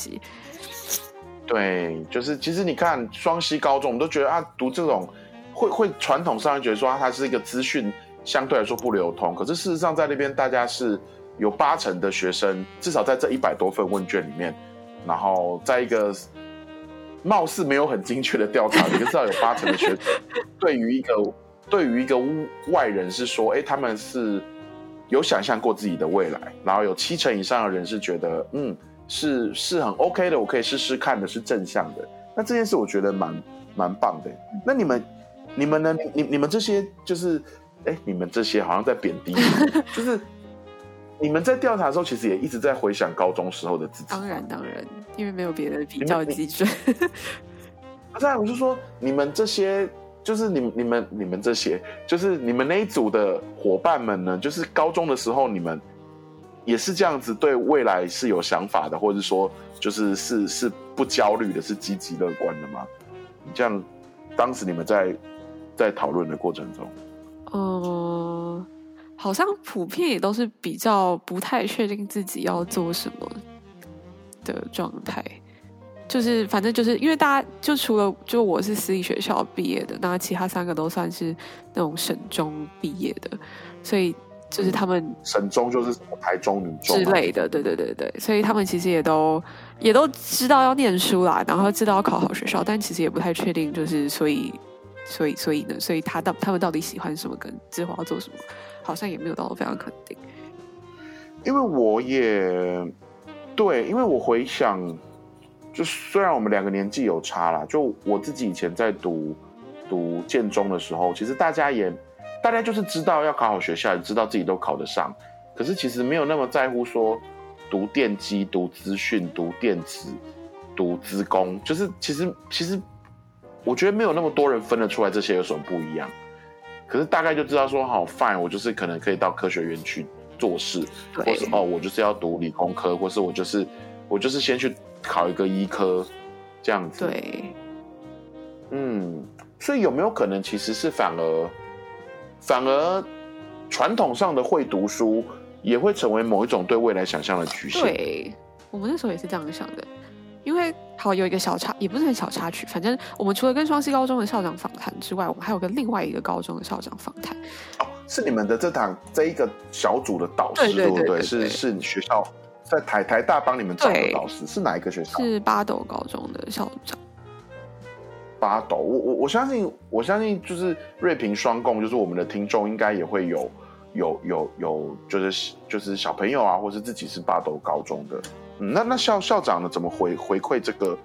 Speaker 1: 对，就是其实你看双溪高中，我们都觉得啊，读这种会会传统上觉得说它是一个资讯相对来说不流通，可是事实上在那边大家是。有八成的学生，至少在这一百多份问卷里面，然后在一个貌似没有很精确的调查，你就知道有八成的学者对于一个对于一个外人是说，哎，他们是有想象过自己的未来，然后有七成以上的人是觉得，嗯，是是很 OK 的，我可以试试看的，是正向的。那这件事我觉得蛮蛮棒的。那你们你们呢？你你们这些就是，哎，你们这些好像在贬低，就是你们在调查的时候，其实也一直在回想高中时候的自己。
Speaker 2: 当然当然。因为没有别的比较基准。
Speaker 1: 不是，我是说，你们这些，就是你、你们、你们这些，就是你们那一组的伙伴们呢？就是高中的时候，你们也是这样子，对未来是有想法的，或者说，就是是是不焦虑的，是积极乐观的吗？这样，当时你们在在讨论的过程中，
Speaker 2: 嗯，好像普遍也都是比较不太确定自己要做什么。的状态，就是反正就是因为大家就除了就我是私立学校毕业的，那其他三个都算是那种省中毕业的，所以就是他们
Speaker 1: 省中就是台中女
Speaker 2: 中之类的，对对对对，所以他们其实也都也都知道要念书啦，然后知道要考好学校，但其实也不太确定，就是所以所以所以呢，所以他到他们到底喜欢什么，跟之后要做什么，好像也没有到非常肯定，
Speaker 1: 因为我也。对，因为我回想，就虽然我们两个年纪有差啦，就我自己以前在读读建中的时候，其实大家也大家就是知道要考好学校，也知道自己都考得上，可是其实没有那么在乎说读电机、读资讯、读电子、读资工，就是其实其实我觉得没有那么多人分得出来这些有什么不一样，可是大概就知道说好 fine，我就是可能可以到科学院去。做事，或是哦，我就是要读理工科，或是我就是我就是先去考一个医科，这样子。
Speaker 2: 对，
Speaker 1: 嗯，所以有没有可能其实是反而反而传统上的会读书也会成为某一种对未来想象的局限？
Speaker 2: 对，我们那时候也是这样想的。因为好有一个小插，也不是很小插曲，反正我们除了跟双溪高中的校长访谈之外，我们还有跟另外一个高中的校长访谈。
Speaker 1: 哦，是你们的这堂这一个小组的导师，对不对？是是学校在台台大帮你们找的导师，是哪一个学校？
Speaker 2: 是八斗高中的校长。
Speaker 1: 八斗，我我我相信，我相信就是瑞平双共，就是我们的听众应该也会有有有有，就是就是小朋友啊，或是自己是八斗高中的。嗯那那校校长呢？怎么回回馈这个？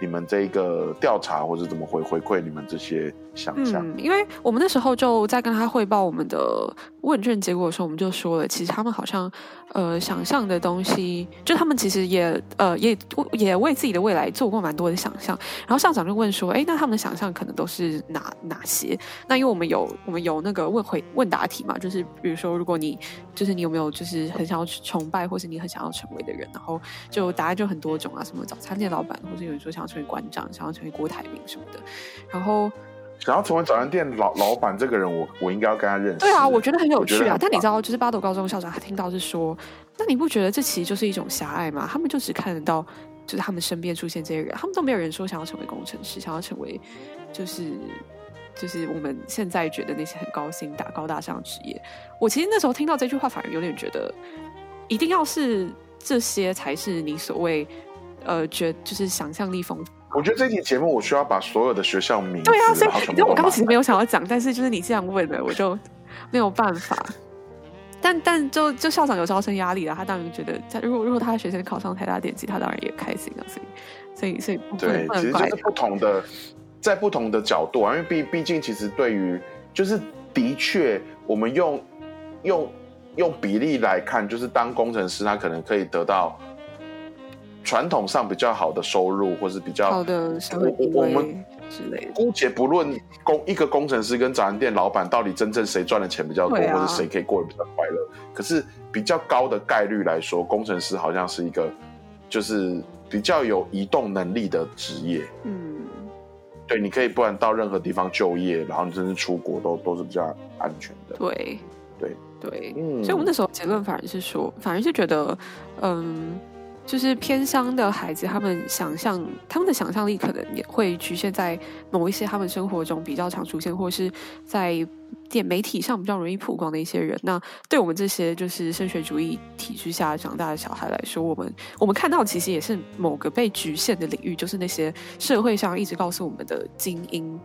Speaker 1: 你们这个调查，或者怎么回回馈你们这些想象？
Speaker 2: 嗯，因为我们那时候就在跟他汇报我们的问卷结果的时候，我们就说了，其实他们好像呃想象的东西，就他们其实也呃也也为自己的未来做过蛮多的想象。然后校长就问说：“哎，那他们的想象可能都是哪哪些？”那因为我们有我们有那个问回问答题嘛，就是比如说，如果你就是你有没有就是很想要崇拜，或是你很想要成为的人，然后就答案就很多种啊，什么早餐店老板，或者有人说想要。成为馆长，想要成为郭台铭什么的，然后
Speaker 1: 想要成为早餐店老老板这个人，我我应该要跟他认识。
Speaker 2: 对啊，我觉得很有趣啊。但你知道，就是八斗高中校长他听到是说，那你不觉得这其实就是一种狭隘吗？他们就只看得到，就是他们身边出现这些人，他们都没有人说想要成为工程师，想要成为就是就是我们现在觉得那些很高薪、大高大上的职业。我其实那时候听到这句话，反而有点觉得，一定要是这些才是你所谓。呃，觉就是想象力丰富。
Speaker 1: 我觉得这期节目我需要把所有的学校名
Speaker 2: 对啊，所以
Speaker 1: 因
Speaker 2: 为我刚刚其实没有想要讲，但是就是你这样问了，我就没有办法。但但就就校长有招生压力了，他当然觉得，他如果如果他的学生考上台大电机，他当然也开心啊。所以所以所以
Speaker 1: 对，其实就是不同的，在不同的角度啊，因为毕毕竟其实对于就是的确，我们用用用比例来看，就是当工程师，他可能可以得到。传统上比较好的收入，或是比较
Speaker 2: 好的我我们之类。
Speaker 1: 姑且不论工一个工程师跟早餐店老板到底真正谁赚的钱比较多，或者谁可以过得比较快乐。可是比较高的概率来说，工程师好像是一个就是比较有移动能力的职业。嗯，对，你可以不然到任何地方就业，然后你甚至出国都都是比较安全的。
Speaker 2: 对
Speaker 1: 对
Speaker 2: 对，嗯。所以我们那时候结论反而是说，反而是觉得，嗯。就是偏乡的孩子，他们想象他们的想象力可能也会局限在某一些他们生活中比较常出现，或是在电媒体上比较容易曝光的一些人。那对我们这些就是升学主义体制下长大的小孩来说，我们我们看到其实也是某个被局限的领域，就是那些社会上一直告诉我们的精英。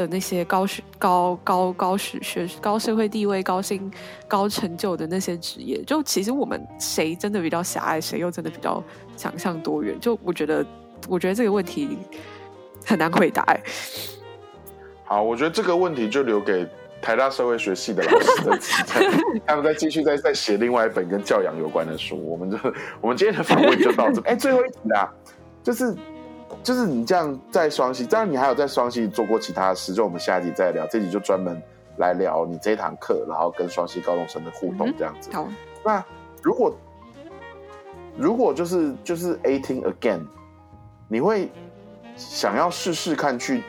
Speaker 2: 的那些高学高高高学学高社会地位高薪高成就的那些职业，就其实我们谁真的比较狭隘，谁又真的比较想象多元？就我觉得，我觉得这个问题很难回答。[LAUGHS]
Speaker 1: 好，我觉得这个问题就留给台大社会学系的老师在 [LAUGHS] 他们再继续再再写另外一本跟教养有关的书。我们就我们今天的访问就到这。哎，最后一题啊，就是。就是你这样在双溪，当然你还有在双溪做过其他的事，就我们下一集再聊。这集就专门来聊你这堂课，然后跟双溪高中生的互动这样子。
Speaker 2: 好，
Speaker 1: 那如果如果就是就是 eighteen again，你会想要试试看去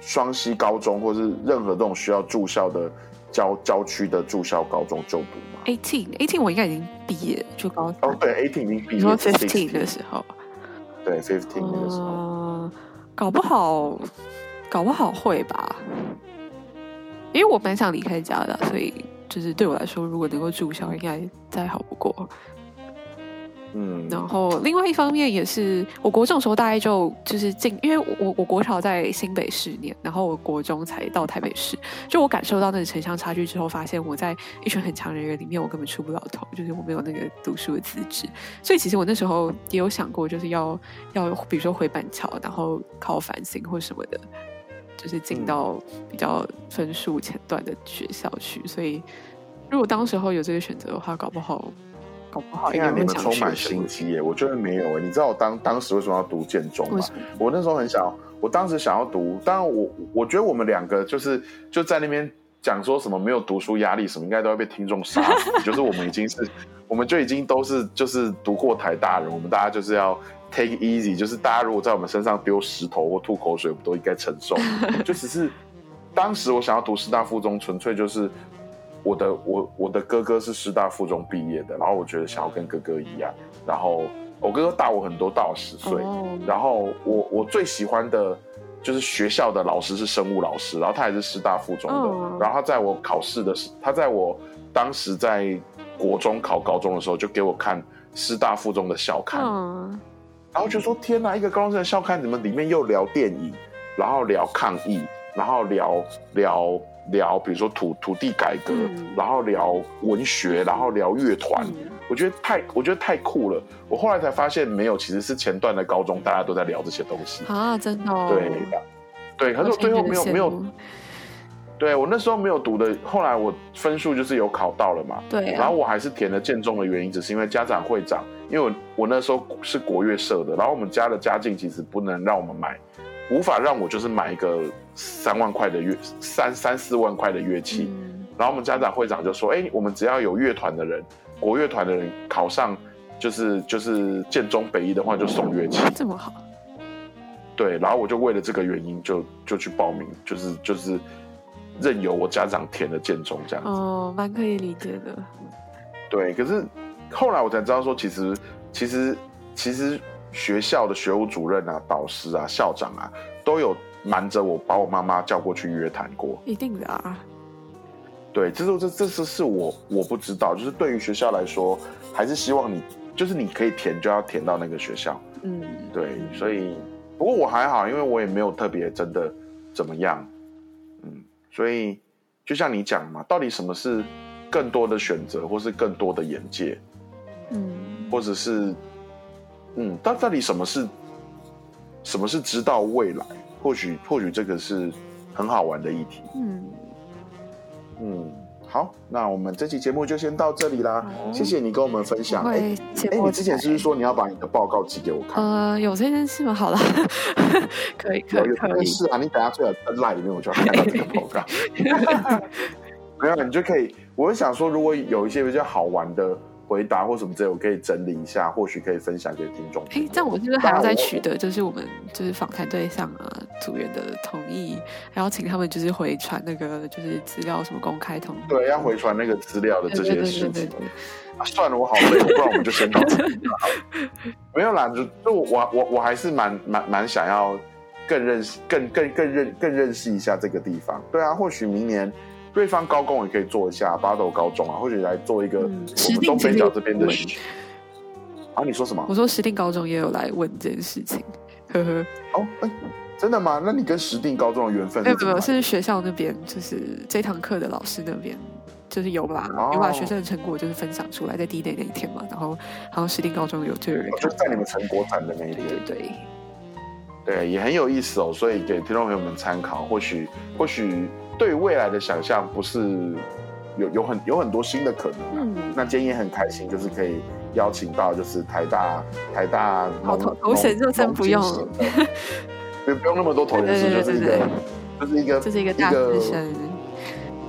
Speaker 1: 双溪高中，或是任何这种需要住校的郊郊区的住校高中就读吗
Speaker 2: ？eighteen eighteen 我应该已经毕业，就高
Speaker 1: 哦对，eighteen 已经毕业。
Speaker 2: 你说 fifteen 的时候。
Speaker 1: 对，fifteen 那个时候，
Speaker 2: 搞不好，搞不好会吧，因为我蛮想离开家的，所以就是对我来说，如果能够住校，应该再好不过。嗯，然后另外一方面也是，我国中时候大概就就是进，因为我我国潮在新北市念，然后我国中才到台北市，就我感受到那个城乡差距之后，发现我在一群很强人员里面，我根本出不了头，就是我没有那个读书的资质，所以其实我那时候也有想过，就是要 [LAUGHS] 要比如说回板桥，然后考繁星或什么的，就是进到比较分数前段的学校去，所以如果当时候有这个选择的话，搞不好。搞不好，
Speaker 1: 因为你们充满心机耶！我觉得没有哎。你知道我当当时为什么要读建中吗？我那时候很想，我当时想要读。当然，我我觉得我们两个就是就在那边讲说什么没有读书压力什么，应该都要被听众杀死。[LAUGHS] 就是我们已经是，我们就已经都是就是读过台大人，我们大家就是要 take easy。就是大家如果在我们身上丢石头或吐口水，我们都应该承受。[LAUGHS] 就只是当时我想要读师大附中，纯粹就是。我的我我的哥哥是师大附中毕业的，然后我觉得想要跟哥哥一样，然后我哥哥大我很多，大我十岁，然后我我最喜欢的就是学校的老师是生物老师，然后他也是师大附中的，然后他在我考试的时，他在我当时在国中考高中的时候就给我看师大附中的校刊，然后就说天哪，一个高中生的校刊怎么里面又聊电影，然后聊抗议，然后聊聊。聊，比如说土土地改革，然后聊文学，然后聊乐团，我觉得太，我觉得太酷了。我后来才发现，没有，其实是前段的高中大家都在聊这些东西
Speaker 2: 啊，真的。
Speaker 1: 对，对，可是我最后没有没有，对我那时候没有读的，后来我分数就是有考到了嘛，
Speaker 2: 对。
Speaker 1: 然后我还是填了建中的原因，只是因为家长会长，因为我我那时候是国乐社的，然后我们家的家境其实不能让我们买。无法让我就是买一个三万块的乐三三四万块的乐器，然后我们家长会长就说：“哎，我们只要有乐团的人，国乐团的人考上，就是就是建中北一的话，就送乐器。”
Speaker 2: 这么好。
Speaker 1: 对，然后我就为了这个原因，就就去报名，就是就是任由我家长填的建中这样子。
Speaker 2: 哦，蛮可以理解的。
Speaker 1: 对，可是后来我才知道说，其实其实其实。学校的学务主任啊、导师啊、校长啊，都有瞒着我，把我妈妈叫过去约谈过。
Speaker 2: 一定的啊。
Speaker 1: 对，这是这这是是我我不知道，就是对于学校来说，还是希望你就是你可以填就要填到那个学校。嗯，对，所以不过我还好，因为我也没有特别真的怎么样。嗯，所以就像你讲嘛，到底什么是更多的选择，或是更多的眼界？嗯，或者是。嗯，但到底什么是什么是知道未来？或许或许这个是很好玩的议题。嗯嗯，好，那我们这期节目就先到这里啦。谢谢你跟我们分享。哎哎，你之前是不是说你要把你的报告寄给我看？
Speaker 2: 呃，有这件事吗？好了，可以可以可以。
Speaker 1: 是啊，你等下最好在 line 里面，我就要看到这个报告。[LAUGHS] [LAUGHS] 没有，你就可以。我想说，如果有一些比较好玩的。回答或什么之类，我可以整理一下，或许可以分享给听众。
Speaker 2: 哎，这样我是不是还要再取得，就是我们就是访谈对象啊组员的同意，还要请他们就是回传那个就是资料什么公开通。
Speaker 1: 对，要回传那个资料的这些事情。算了，我好累，不然我们就先到这里没有啦，就就我我我还是蛮蛮蛮想要更认识、更更更认更认识一下这个地方。对啊，或许明年对方高工也可以做一下八斗高中啊，或许来做一个我们东北角这边的。啊，你说什么？
Speaker 2: 我说石定高中也有来问这件事情，呵呵。
Speaker 1: 哦，哎，真的吗？那你跟石定高中的缘分？
Speaker 2: 没有没有，是学校那边，就是这堂课的老师那边。就是有把有把学生的成果就是分享出来，在第一 day 那一天嘛，然后好像石定高中有就有人，
Speaker 1: 就在你们成果展的那一天，
Speaker 2: 对对
Speaker 1: 对，也很有意思哦。所以给听众朋友们参考，或许或许对未来的想象不是有有很有很多新的可能。嗯，那今天也很开心，就是可以邀请到就是台大台大
Speaker 2: 头头衔就真不用，[LAUGHS]
Speaker 1: 不不用那么多头衔，就是一个就是一个
Speaker 2: 就是一个大资深。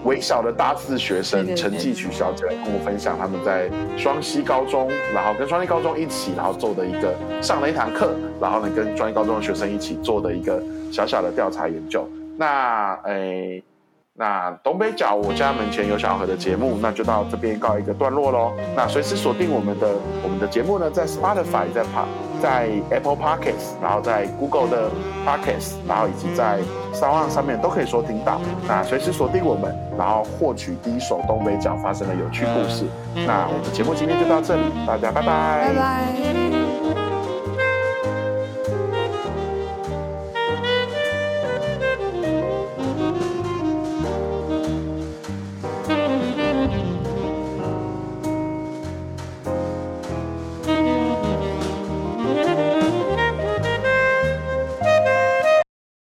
Speaker 1: 微小的大四学生陈继曲小姐来跟我分享他们在双溪高中，然后跟双溪高中一起，然后做的一个上了一堂课，然后呢跟双溪高中的学生一起做的一个小小的调查研究。那诶。那东北角我家门前有小河的节目，那就到这边告一个段落喽。那随时锁定我们的我们的节目呢，在 Spotify、在 Pa、在 Apple Podcasts，然后在 Google 的 Podcasts，然后以及在 Sound 上面都可以收听到。那随时锁定我们，然后获取第一手东北角发生的有趣故事。那我们节目今天就到这里，大家拜拜，
Speaker 2: 拜拜。